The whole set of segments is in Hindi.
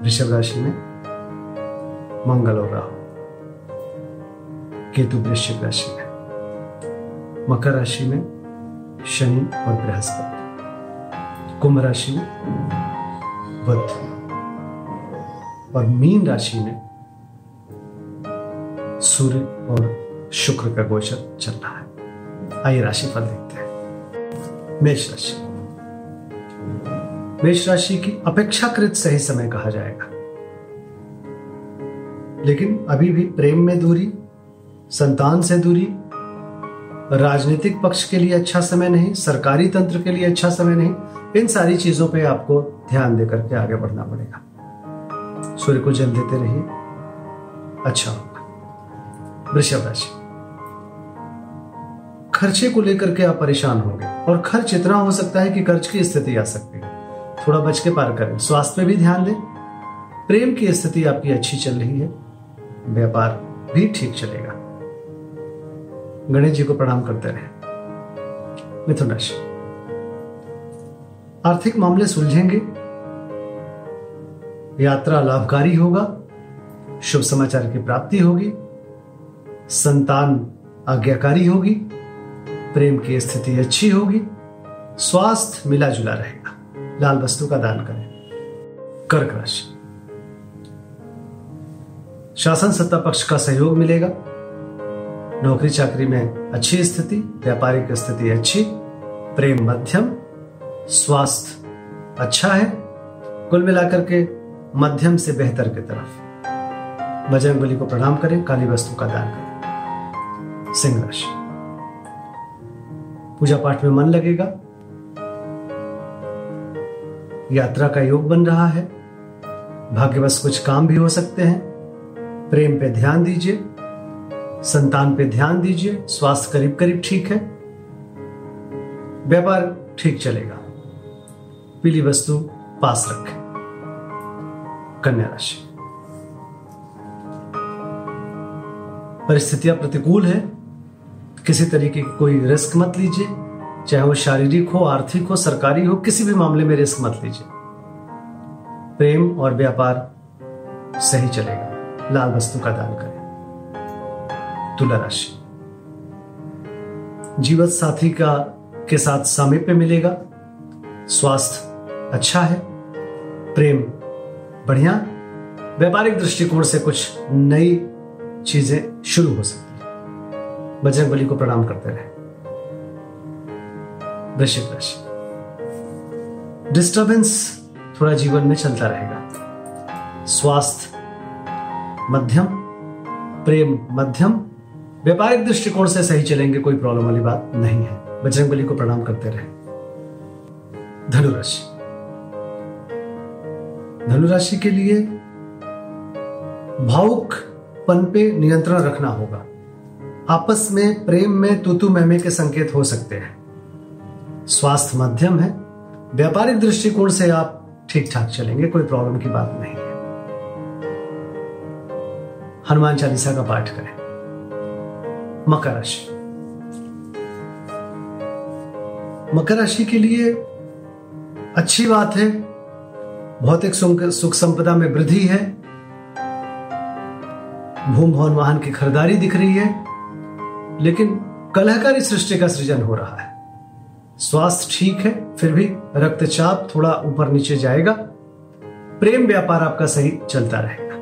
वृषभ राशि में मंगल और राहु, केतु वृश्चिक राशि में, मकर राशि में शनि और बृहस्पति, कुंभ राशि में बुध और मीन राशि में सूर्य और शुक्र का गोचर चल रहा है। आइए राशि फल देखते हैं। मेष राशि। मेष राशि की अपेक्षाकृत सही समय कहा जाएगा। लेकिन अभी भी प्रेम में दूरी, संतान से दूरी, राजनीतिक पक्ष के लिए अच्छा समय नहीं, सरकारी तंत्र के लिए अच्छा समय नहीं, इन सारी चीज़ों पे आपको ध्यान देकर के आगे बढ़ना पड़ेगा। सूर्य को जल देते रहिए। अच्छा होगा। वृषभ राशि। खर्चे को लेकर के आप परेशान होंगे और खर्च इतना हो सकता है कि कर्ज की स्थिति आ सकती है। थोड़ा बच के पार करें। स्वास्थ्य पे भी ध्यान दें। प्रेम की स्थिति आपकी अच्छी चल रही है। व्यापार भी ठीक चलेगा। गणेश जी को प्रणाम करते रहे। मिथुन राशि। आर्थिक मामले सुलझेंगे। यात्रा लाभकारी होगा। शुभ समाचार की प्राप्ति होगी। संतान आज्ञाकारी होगी। प्रेम की स्थिति अच्छी होगी। स्वास्थ्य मिला जुला रहेगा। लाल वस्तु का दान करें। कर्क राशि। शासन सत्ता पक्ष का सहयोग मिलेगा। नौकरी चाकरी में अच्छी स्थिति, व्यापारिक स्थिति अच्छी, प्रेम मध्यम, स्वास्थ्य अच्छा है। कुल मिलाकर के मध्यम से बेहतर की तरफ़। बजरंग बली को प्रणाम करें, काली वस्तु का दान करें। सिंह राशि। पूजा पाठ में मन लगेगा। यात्रा का योग बन रहा है। भाग्यवश कुछ काम भी हो सकते हैं। प्रेम पे ध्यान दीजिए। संतान पे ध्यान दीजिए। स्वास्थ्य करीब करीब ठीक है। व्यापार ठीक चलेगा। पीली वस्तु पास रखें। कन्या राशि। परिस्थितियाँ प्रतिकूल है। किसी तरीके की कोई रिस्क मत लीजिए। चाहे वो शारीरिक हो, आर्थिक हो, सरकारी हो, किसी भी मामले में रिस्क मत लीजिए। प्रेम और व्यापार सही चलेगा। लाल वस्तु का दान करें। तुला राशि। जीवन साथी का, के साथ सामीप्य मिलेगा। स्वास्थ्य अच्छा है। प्रेम बढ़िया। व्यापारिक दृष्टिकोण से कुछ नई चीज़ें शुरू हो सकती है। बजरंग बली को प्रणाम करते रहे। वृश्चिक राशि डिस्टरबेंस थोड़ा जीवन में चलता रहेगा। स्वास्थ्य मध्यम, प्रेम मध्यम, व्यापारिक दृष्टिकोण से सही चलेंगे, कोई प्रॉब्लम वाली बात नहीं है। बजरंग बली को प्रणाम करते रहे। धनुराशि। धनुराशि के लिए भावुक पन पे नियंत्रण रखना होगा। आपस में, प्रेम में तुतु महमे के संकेत हो सकते हैं। स्वास्थ्य मध्यम है। व्यापारिक दृष्टिकोण से आप ठीक ठाक चलेंगे, कोई प्रॉब्लम की बात नहीं है। हनुमान चालीसा का पाठ करें। मकर राशि। मकर राशि के लिए अच्छी बात है। भौतिक सुख संपदा में वृद्धि है। भूम भवन वाहन की खरीदारी दिख रही है। लेकिन कलहकारी सृष्टि का सृजन हो रहा है। स्वास्थ्य ठीक है, फिर भी रक्तचाप थोड़ा ऊपर नीचे जाएगा। प्रेम व्यापार आपका सही चलता रहेगा।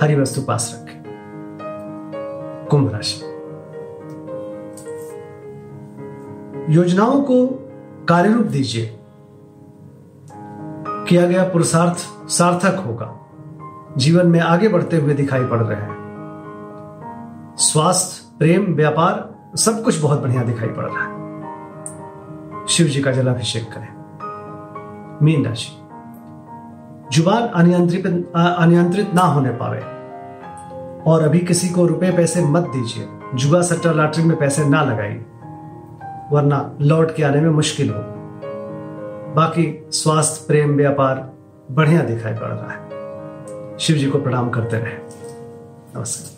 हरी वस्तु पास रखें। कुंभ राशि। योजनाओं को कार्यरूप दीजिए। किया गया पुरुषार्थ सार्थक होगा। जीवन में आगे बढ़ते हुए दिखाई पड़ रहे हैं। स्वास्थ्य, प्रेम, व्यापार, सब कुछ बहुत बढ़िया दिखाई पड़ रहा है। शिव जी का जलाभिषेक करें। मीन राशि। ज़ुबान अनियंत्रित अनियंत्रित ना होने पावे। और अभी किसी को रुपए पैसे मत दीजिए। जुआ सट्टा लॉटरी में पैसे ना लगाइए। वरना लौट के आने में मुश्किल हो। बाकी स्वास्थ्य, प्रेम, व्यापार बढ़िया दिखाई पड़ रहा है। शिव जी को प्रणाम करते रहे। नमस्कार।